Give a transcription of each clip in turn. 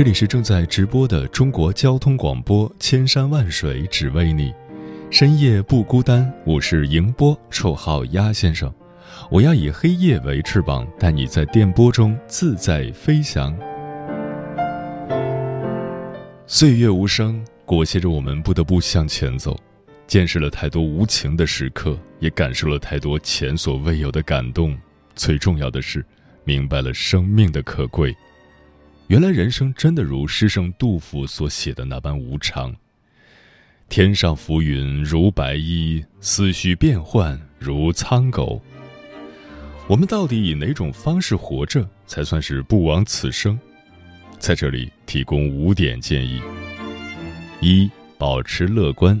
这里是正在直播的中国交通广播，千山万水只为你，深夜不孤单。我是迎波，绰号鸭先生。我要以黑夜为翅膀，带你在电波中自在飞翔。岁月无声，裹挟着我们不得不向前走，见识了太多无情的时刻，也感受了太多前所未有的感动。最重要的是。明白了生命的可贵，原来人生真的如诗圣杜甫所写的那般无常。天上浮云如白衣，思绪变幻如苍狗。我们到底以哪种方式活着，才算是不枉此生？在这里提供五点建议：一、保持乐观，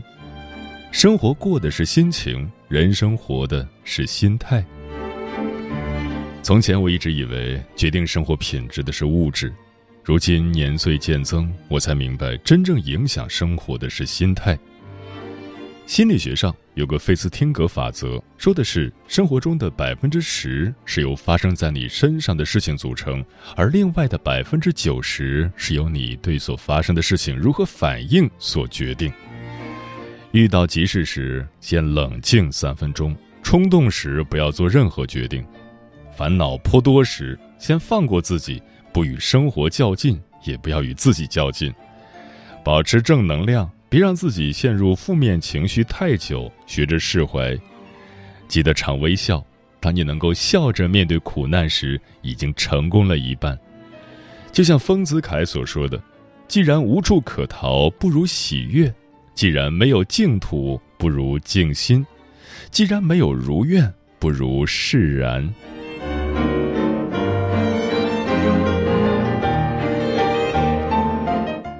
生活过的是心情，人生活的是心态。从前我一直以为决定生活品质的是物质，如今年岁渐增，我才明白真正影响生活的是心态。心理学上有个费斯汀格法则，说的是生活中的百分之十是由发生在你身上的事情组成，而另外的百分之九十是由你对所发生的事情如何反应所决定。遇到急事时，先冷静三分钟；冲动时，不要做任何决定。烦恼颇多时，先放过自己，不与生活较劲，也不要与自己较劲，保持正能量，别让自己陷入负面情绪太久，学着释怀，记得常微笑。当你能够笑着面对苦难时，已经成功了一半。就像丰子恺所说的：“既然无处可逃，不如喜悦；既然没有净土，不如静心；既然没有如愿，不如释然。”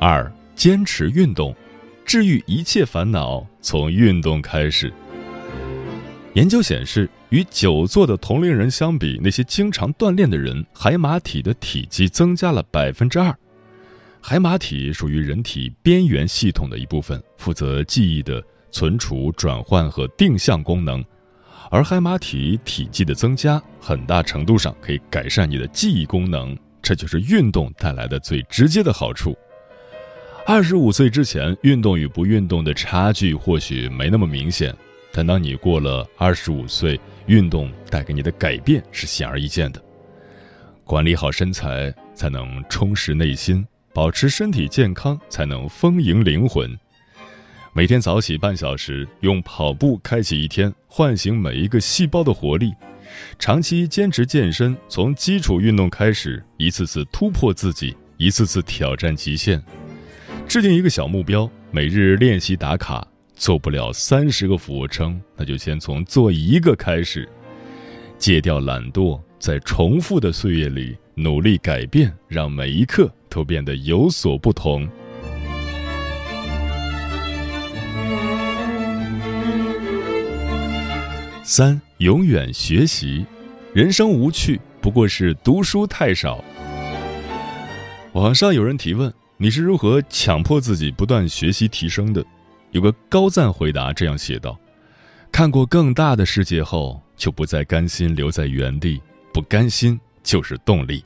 二、坚持运动，治愈一切烦恼从运动开始。研究显示，与久坐的同龄人相比，那些经常锻炼的人，海马体的体积增加了百分之二。海马体属于人体边缘系统的一部分，负责记忆的存储、转换和定向功能。而海马体体积的增加，很大程度上可以改善你的记忆功能，这就是运动带来的最直接的好处。二十五岁之前，运动与不运动的差距或许没那么明显，但当你过了二十五岁，运动带给你的改变是显而易见的。管理好身材，才能充实内心；保持身体健康，才能丰盈灵魂。每天早起半小时，用跑步开启一天，唤醒每一个细胞的活力。长期坚持健身，从基础运动开始，一次次突破自己，一次次挑战极限。制定一个小目标，每日练习打卡。做不了三十个俯卧撑，那就先从做一个开始。戒掉懒惰，在重复的岁月里努力改变，让每一刻都变得有所不同。三，永远学习。人生无趣，不过是读书太少。网上有人提问。你是如何强迫自己不断学习提升的？有个高赞回答这样写道：“看过更大的世界后，就不再甘心留在原地，不甘心就是动力。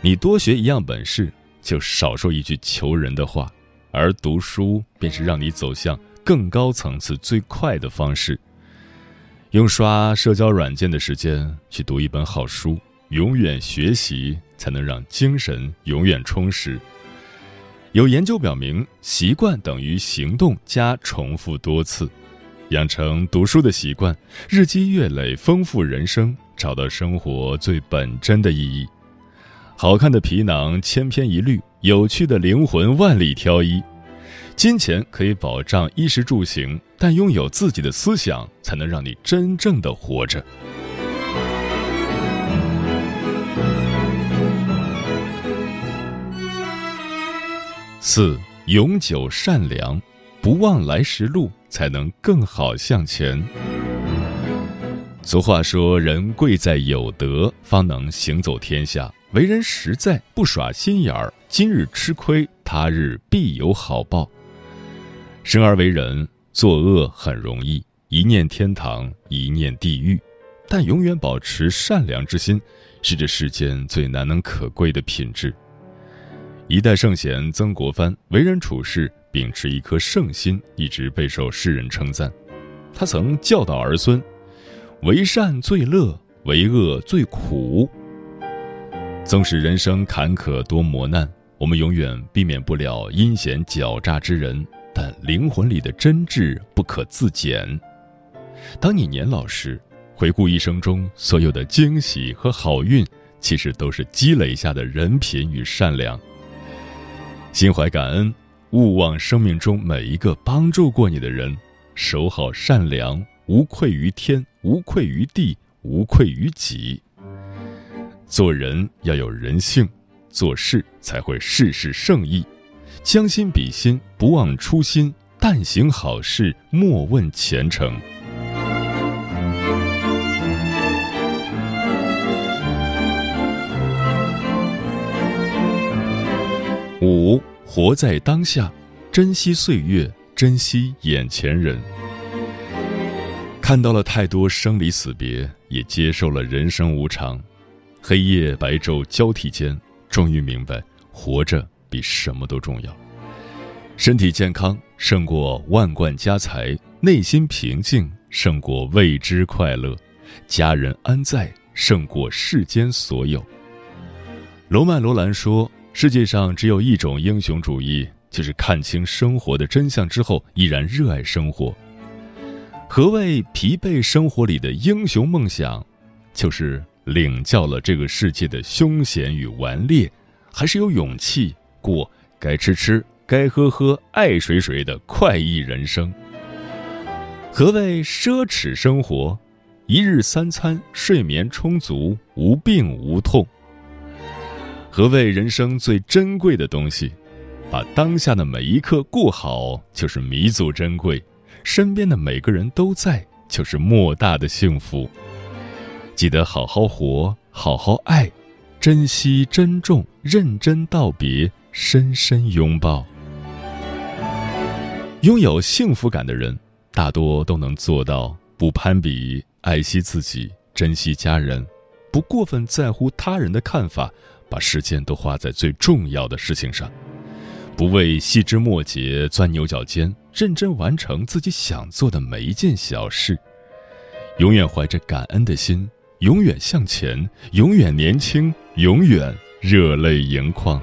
你多学一样本事，就少说一句求人的话，而读书便是让你走向更高层次最快的方式。用刷社交软件的时间去读一本好书。”永远学习，才能让精神永远充实。有研究表明，习惯等于行动加重复多次。养成读书的习惯，日积月累，丰富人生，找到生活最本真的意义。好看的皮囊千篇一律，有趣的灵魂万里挑一。金钱可以保障衣食住行，但拥有自己的思想，才能让你真正的活着。四，永久善良，不忘来时路，才能更好向前。俗话说：“人贵在有德，方能行走天下。”为人实在，不耍心眼儿，今日吃亏，他日必有好报。生而为人，作恶很容易，一念天堂，一念地狱，但永远保持善良之心，是这世间最难能可贵的品质。一代圣贤曾国藩为人处事秉持一颗圣心，一直备受世人称赞。他曾教导儿孙：“为善最乐，为恶最苦。”纵使人生坎坷多磨难，我们永远避免不了阴险狡诈之人，但灵魂里的真挚不可自减。当你年老时，回顾一生中所有的惊喜和好运，其实都是积累下的人品与善良。心怀感恩，勿忘生命中每一个帮助过你的人，守好善良，无愧于天，无愧于地，无愧于己。做人要有人性，做事才会事事胜意。将心比心，不忘初心，但行好事，莫问前程。五，活在当下，珍惜岁月，珍惜眼前人。看到了太多生离死别，也接受了人生无常，黑夜白昼交替间，终于明白，活着比什么都重要。身体健康胜过万贯家财，内心平静胜过未知快乐，家人安在胜过世间所有。罗曼·罗兰说。世界上只有一种英雄主义，就是看清生活的真相之后依然热爱生活。何谓疲惫生活里的英雄梦想？就是领教了这个世界的凶险与顽劣，还是有勇气过该吃吃、该喝喝、爱谁谁的快意人生。何谓奢侈生活？一日三餐，睡眠充足，无病无痛。何谓人生最珍贵的东西？把当下的每一刻过好，就是弥足珍贵；身边的每个人都在，就是莫大的幸福。记得好好活，好好爱，珍惜、珍重、认真道别，深深拥抱。拥有幸福感的人，大多都能做到不攀比，爱惜自己，珍惜家人，不过分在乎他人的看法。把时间都花在最重要的事情上，不为细枝末节钻牛角尖，认真完成自己想做的每一件小事，永远怀着感恩的心，永远向前，永远年轻，永远热泪盈眶。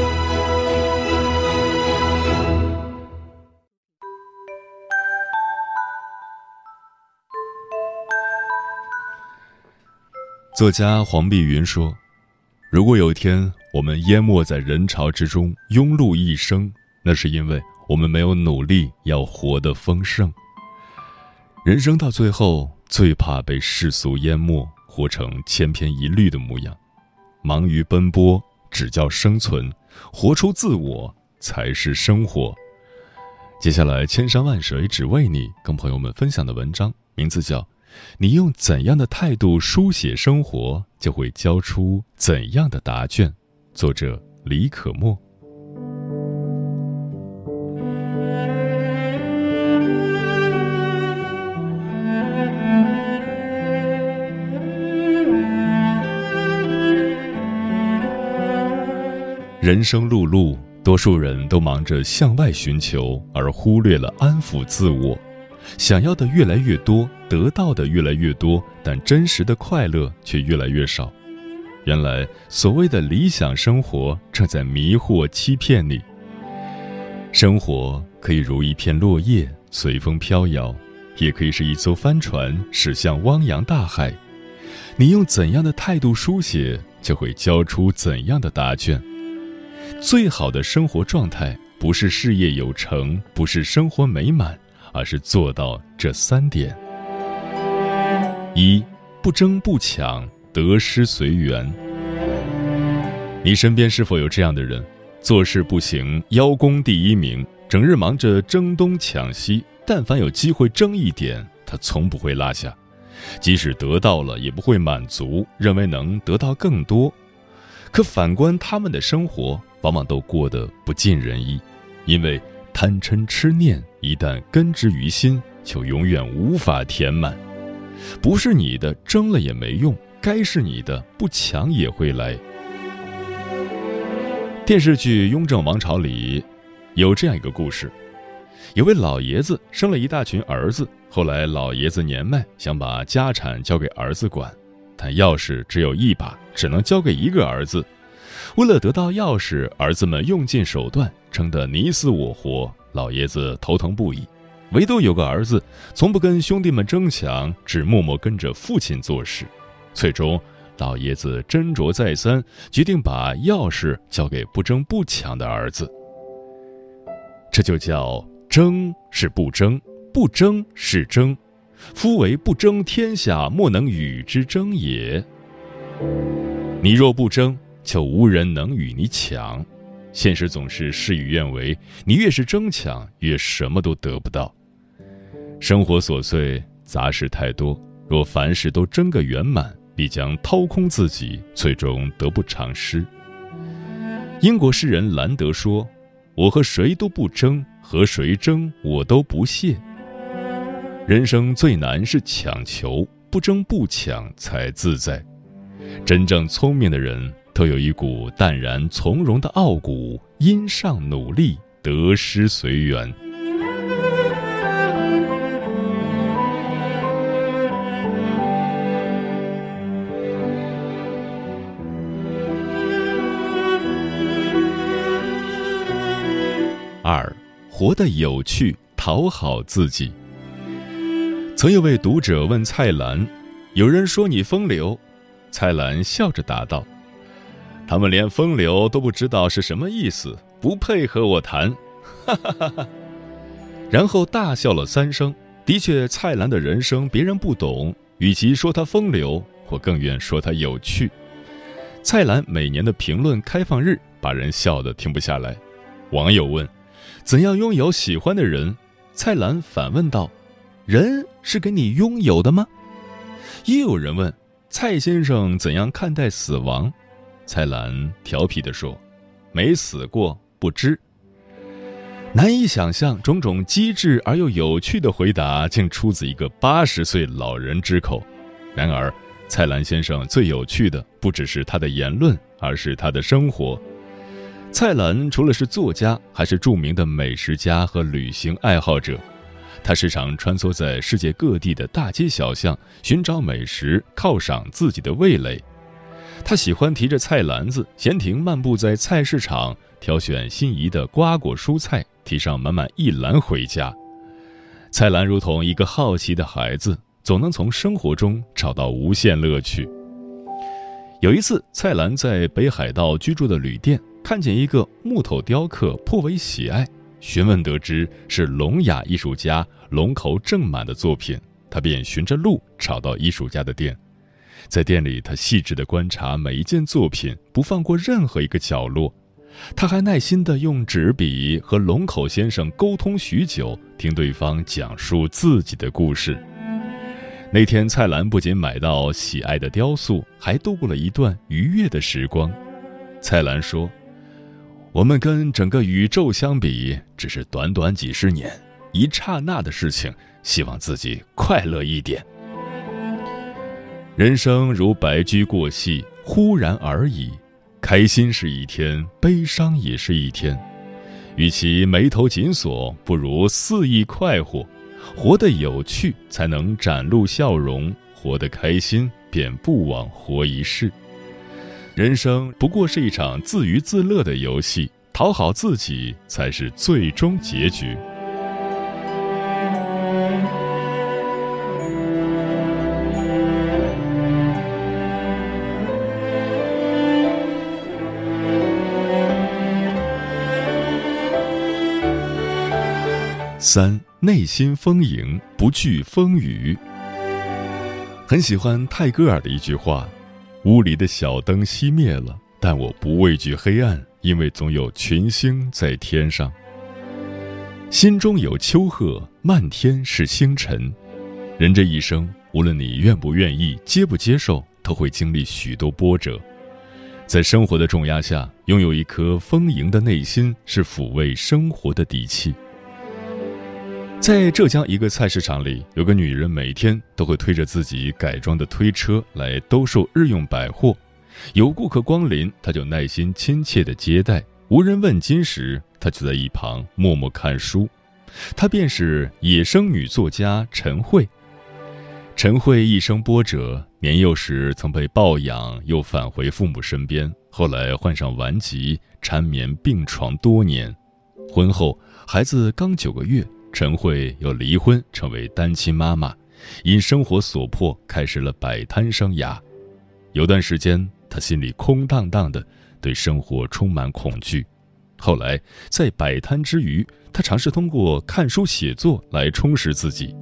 作家黄碧云说：“如果有一天我们淹没在人潮之中，庸碌一生，那是因为我们没有努力要活得丰盛。人生到最后，最怕被世俗淹没，活成千篇一律的模样。忙于奔波只叫生存，活出自我才是生活。接下来，千山万水只为你，跟朋友们分享的文章名字叫《你用怎样的态度书写生活，就会交出怎样的答卷》，作者李可墨。人生碌碌，多数人都忙着向外寻求，而忽略了安抚自我。想要的越来越多，得到的越来越多，但真实的快乐却越来越少。原来，所谓的理想生活正在迷惑、欺骗你。生活可以如一片落叶，随风飘摇；也可以是一艘帆船，驶向汪洋大海。你用怎样的态度书写，就会交出怎样的答卷。最好的生活状态，不是事业有成，不是生活美满，而是做到这三点：一、不争不抢，得失随缘。你身边是否有这样的人？做事不行，邀功第一名，整日忙着争东抢西，但凡有机会争一点，他从不会落下，即使得到了，也不会满足，认为能得到更多。可反观他们的生活，往往都过得不尽人意，因为贪嗔痴念一旦根植于心，就永远无法填满。不是你的，争了也没用；该是你的，不抢也会来。电视剧《雍正王朝》里有这样一个故事：有位老爷子生了一大群儿子，后来老爷子年迈，想把家产交给儿子管，但钥匙只有一把，只能交给一个儿子。为了得到钥匙，儿子们用尽手段，争得你死我活，老爷子头疼不已。唯独有个儿子，从不跟兄弟们争抢，只默默跟着父亲做事。最终，老爷子斟酌再三，决定把钥匙交给不争不抢的儿子。这就叫争是不争，不争是争。夫为不争天下，莫能与之争也。你若不争，就无人能与你抢，现实总是事与愿违。你越是争抢，越什么都得不到。生活琐碎，杂事太多，若凡事都争个圆满，必将掏空自己，最终得不偿失。英国诗人兰德说：“我和谁都不争，和谁争我都不屑。”人生最难是强求，不争不抢才自在。真正聪明的人。都有一股淡然从容的傲骨，因上努力，得失随缘。二，活得有趣，讨好自己。曾有位读者问蔡澜：“有人说你风流。”蔡澜笑着答道。他们连风流都不知道是什么意思，不配和我谈，哈哈哈哈！然后大笑了三声。的确，蔡澜的人生别人不懂，与其说他风流，我更愿说他有趣。蔡澜每年的评论开放日，把人笑得停不下来。网友问：“怎样拥有喜欢的人？”蔡澜反问道：“人是给你拥有的吗？”也有人问：“蔡先生怎样看待死亡？”蔡澜调皮地说：“没死过，不知。”难以想象，种种机智而又有趣的回答，竟出自一个八十岁老人之口。然而，蔡澜先生最有趣的，不只是他的言论，而是他的生活。蔡澜除了是作家，还是著名的美食家和旅行爱好者。他时常穿梭在世界各地的大街小巷，寻找美食，犒赏自己的味蕾。他喜欢提着菜篮子，闲庭漫步在菜市场，挑选心仪的瓜果蔬菜，提上满满一篮回家。蔡澜如同一个好奇的孩子，总能从生活中找到无限乐趣。有一次，蔡澜在北海道居住的旅店，看见一个木头雕刻，颇为喜爱，询问得知是聋哑艺术家龙口正满的作品，他便循着路找到艺术家的店。在店里，他细致地观察每一件作品，不放过任何一个角落。他还耐心地用纸笔和龙口先生沟通许久，听对方讲述自己的故事。那天，蔡澜不仅买到喜爱的雕塑，还度过了一段愉悦的时光。蔡澜说：“我们跟整个宇宙相比，只是短短几十年，一刹那的事情，希望自己快乐一点。人生如白驹过隙，忽然而已。”开心是一天，悲伤也是一天。与其眉头紧锁，不如肆意快活。活得有趣，才能展露笑容；活得开心，便不枉活一世。人生不过是一场自娱自乐的游戏，讨好自己才是最终结局。三内心丰盈，不惧风雨。很喜欢泰戈尔的一句话：“屋里的小灯熄灭了，但我不畏惧黑暗，因为总有群星在天上。心中有丘壑，漫天是星辰。人这一生，无论你愿不愿意、接不接受，都会经历许多波折。在生活的重压下，拥有一颗丰盈的内心，是抚慰生活的底气。”在浙江一个菜市场里，有个女人每天都会推着自己改装的推车来兜售日用百货。有顾客光临，她就耐心亲切地接待；无人问津时，她就在一旁默默看书。她便是野生女作家陈慧。陈慧一生波折，年幼时曾被抱养，又返回父母身边，后来患上顽疾，缠绵病床多年。婚后，孩子刚九个月。陈慧又离婚，成为单亲妈妈，因生活所迫，开始了摆摊生涯。有段时间，她心里空荡荡的，对生活充满恐惧。后来，在摆摊之余，她尝试通过看书写作来充实自己。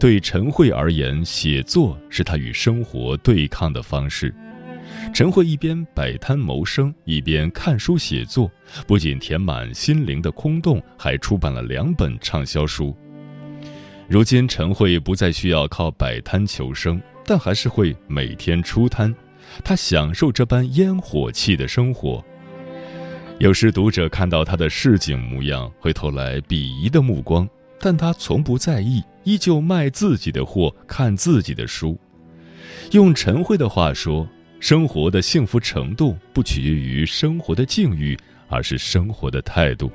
对陈慧而言，写作是她与生活对抗的方式。陈慧一边摆摊谋生，一边看书写作，不仅填满心灵的空洞，还出版了两本畅销书。如今，陈慧不再需要靠摆摊求生，但还是会每天出摊。她享受这般烟火气的生活。有时，读者看到她的市井模样，会投来鄙夷的目光，但她从不在意，依旧卖自己的货，看自己的书。用陈慧的话说。生活的幸福程度不取决于生活的境遇，而是生活的态度。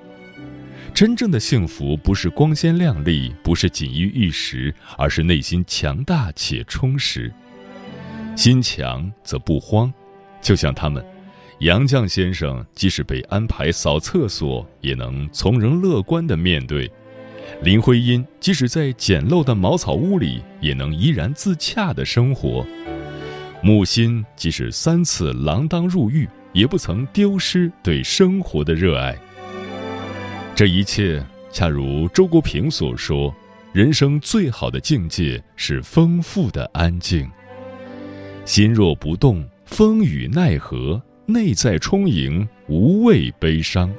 真正的幸福不是光鲜亮丽，不是锦衣玉食，而是内心强大且充实。心强则不慌，就像他们，杨绛先生即使被安排扫厕所，也能从容乐观地面对；林徽因即使在简陋的茅草屋里，也能怡然自洽地生活。木心即使三次锒铛入狱，也不曾丢失对生活的热爱。这一切，恰如周国平所说：“人生最好的境界是丰富的安静。心若不动，风雨奈何；内在充盈，无畏悲伤。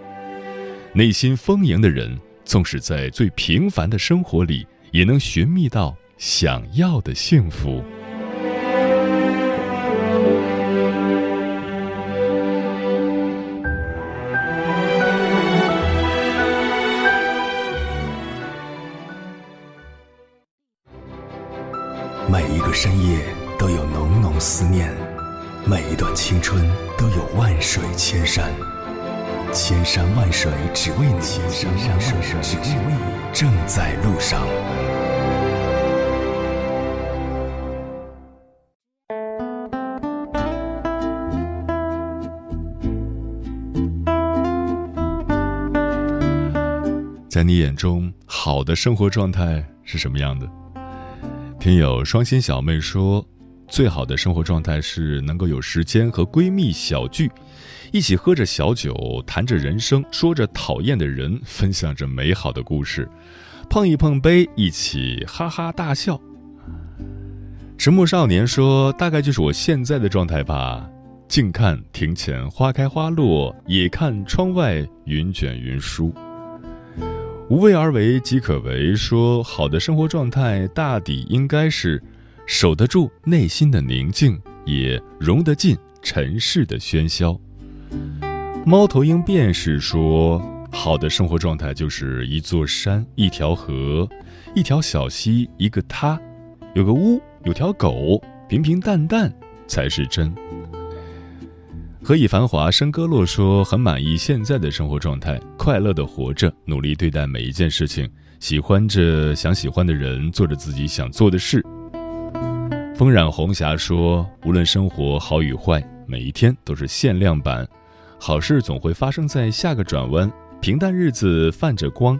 内心丰盈的人，纵使在最平凡的生活里，也能寻觅到想要的幸福。”深夜都有浓浓思念，每一段青春都有万水千山，千山万水只为你，千山万水只为你，正在路上。在你眼中，好的生活状态是什么样的？听友双心小妹说：“最好的生活状态是能够有时间和闺蜜小聚，一起喝着小酒，谈着人生，说着讨厌的人，分享着美好的故事，碰一碰杯，一起哈哈大笑。迟暮少年说：“大概就是我现在的状态吧。”静看庭前花开花落，也看窗外云卷云舒。无为而为即可为。说好的生活状态，大抵应该是守得住内心的宁静，也容得进尘世的喧嚣。猫头鹰便是说，好的生活状态就是一座山，一条河，一条小溪，一个他，有个屋，有条狗，平平淡淡才是真。何以繁华笙歌落说很满意现在的生活状态，快乐的活着，努力对待每一件事情，喜欢着想喜欢的人，做着自己想做的事。风染红霞说，无论生活好与坏，每一天都是限量版，好事总会发生在下个转弯，平淡日子泛着光。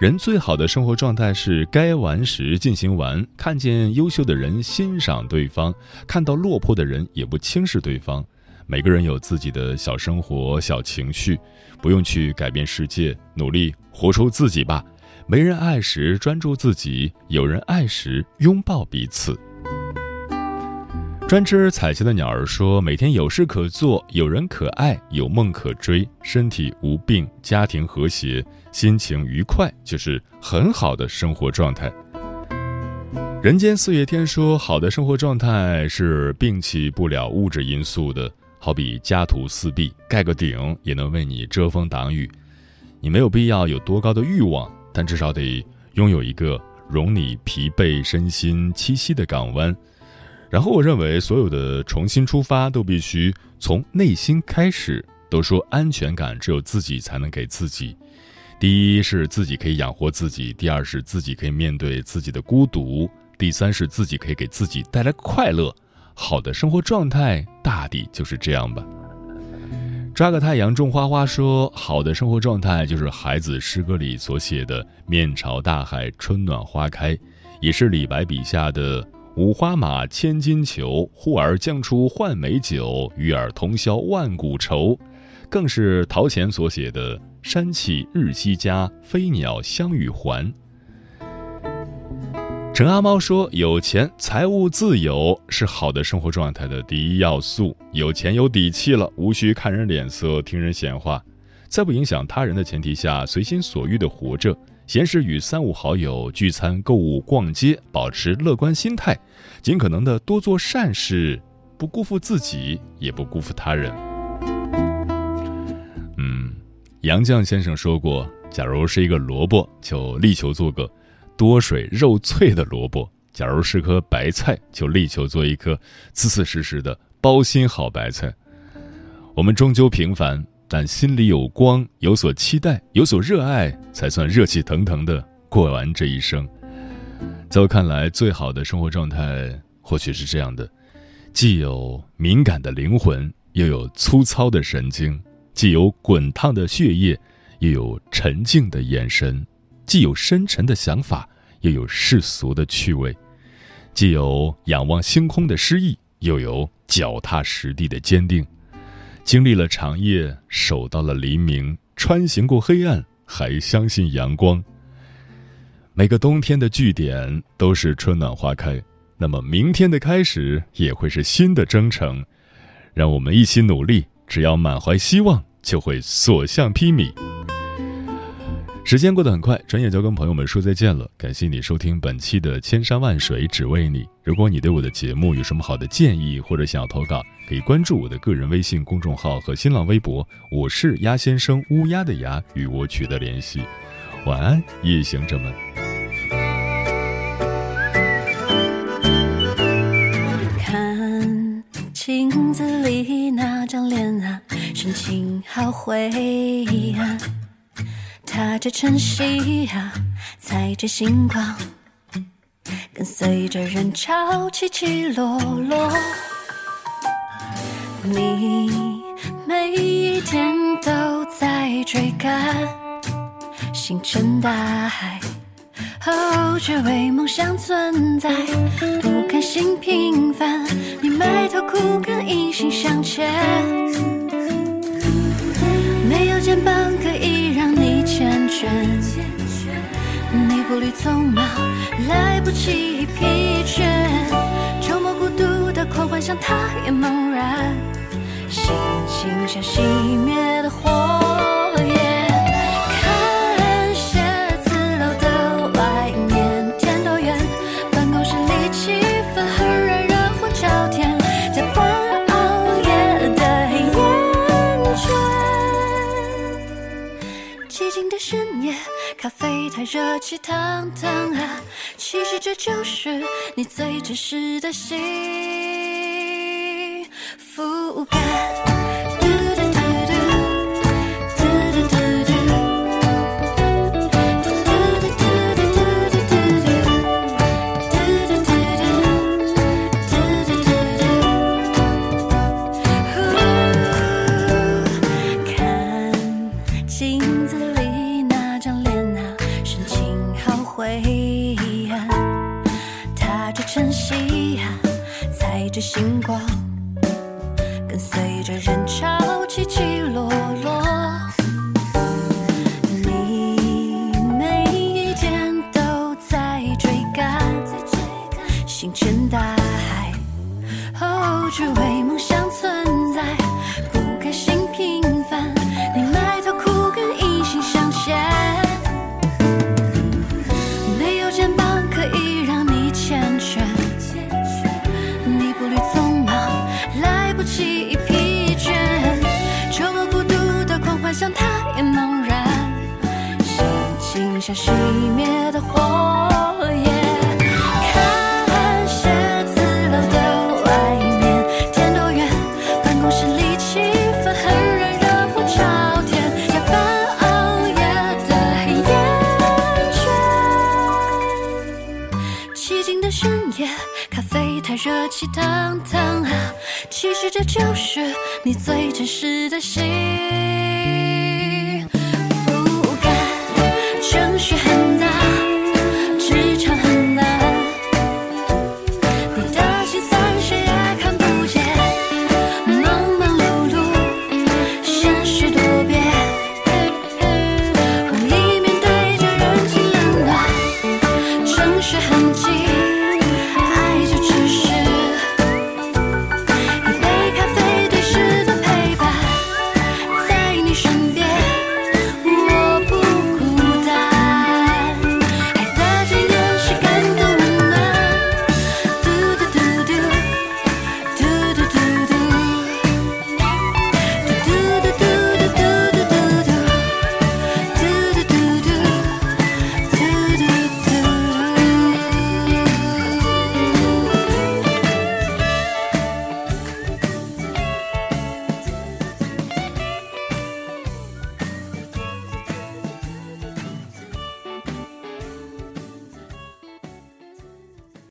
人最好的生活状态是该玩时进行玩，看见优秀的人欣赏对方，看到落魄的人也不轻视对方。每个人有自己的小生活、小情绪，不用去改变世界，努力活出自己吧。没人爱时专注自己，有人爱时拥抱彼此。专吃彩旗的鸟儿说：“每天有事可做，有人可爱，有梦可追，身体无病，家庭和谐，心情愉快，就是很好的生活状态。”人间四月天说：“好的生活状态是摒弃不了物质因素的。”好比家徒四壁，盖个顶也能为你遮风挡雨。你没有必要有多高的欲望，但至少得拥有一个容你疲惫身心栖息的港湾。然后，我认为所有的重新出发都必须从内心开始。都说安全感只有自己才能给自己。第一是自己可以养活自己，第二是自己可以面对自己的孤独，第三是自己可以给自己带来快乐。好的生活状态大抵就是这样吧。抓个太阳种花花说，好的生活状态就是孩子诗歌里所写的“面朝大海，春暖花开”，也是李白笔下的“五花马，千金裘，呼儿将出换美酒，与尔同销万古愁”，更是陶潜所写的“山气日夕佳，飞鸟相与还”。陈阿猫说：“有钱、财务自由是好的生活状态的第一要素。有钱有底气了，无需看人脸色、听人闲话，在不影响他人的前提下，随心所欲的活着。闲时与三五好友聚餐、购物、逛街，保持乐观心态，尽可能的多做善事，不辜负自己，也不辜负他人。”嗯，杨绛先生说过：“假如是一个萝卜，就力求做个。”多水肉脆的萝卜，假如是颗白菜，就力求做一颗姿姿实实的包心好白菜。我们终究平凡，但心里有光，有所期待，有所热爱，才算热气腾腾的过完这一生。在我看来，最好的生活状态或许是这样的：既有敏感的灵魂，又有粗糙的神经；既有滚烫的血液，又有沉静的眼神。既有深沉的想法，又有世俗的趣味；既有仰望星空的诗意，又有脚踏实地的坚定。经历了长夜，守到了黎明，穿行过黑暗，还相信阳光。每个冬天的据点都是春暖花开，那么明天的开始也会是新的征程。让我们一起努力，只要满怀希望，就会所向披靡。时间过得很快，转眼就跟朋友们说再见了。感谢你收听本期的《千山万水只为你》。如果你对我的节目有什么好的建议，或者想要投稿，可以关注我的个人微信公众号和新浪微博，我是鸭先生乌鸦的鸭，与我取得联系。晚安，夜行者们。看镜子里那张脸啊，深情好灰啊。踏着晨曦啊，踩着星光，跟随着人潮起起落落。你每一天都在追赶星辰大海，哦，只为梦想存在，不甘心平凡。你埋头苦干，一心向前，你步履匆忙，来不及疲倦。周末孤独的狂欢，像他也茫然。心情像熄灭的火。咖啡太热气腾腾啊，其实这就是你最真实的幸福感。像熄灭的火焰。看写字楼的外面，天多远？办公室里气氛很热，热火朝天，加班熬夜的黑眼圈。寂静的深夜，咖啡太热，气腾腾。其实这就是你最真实的心。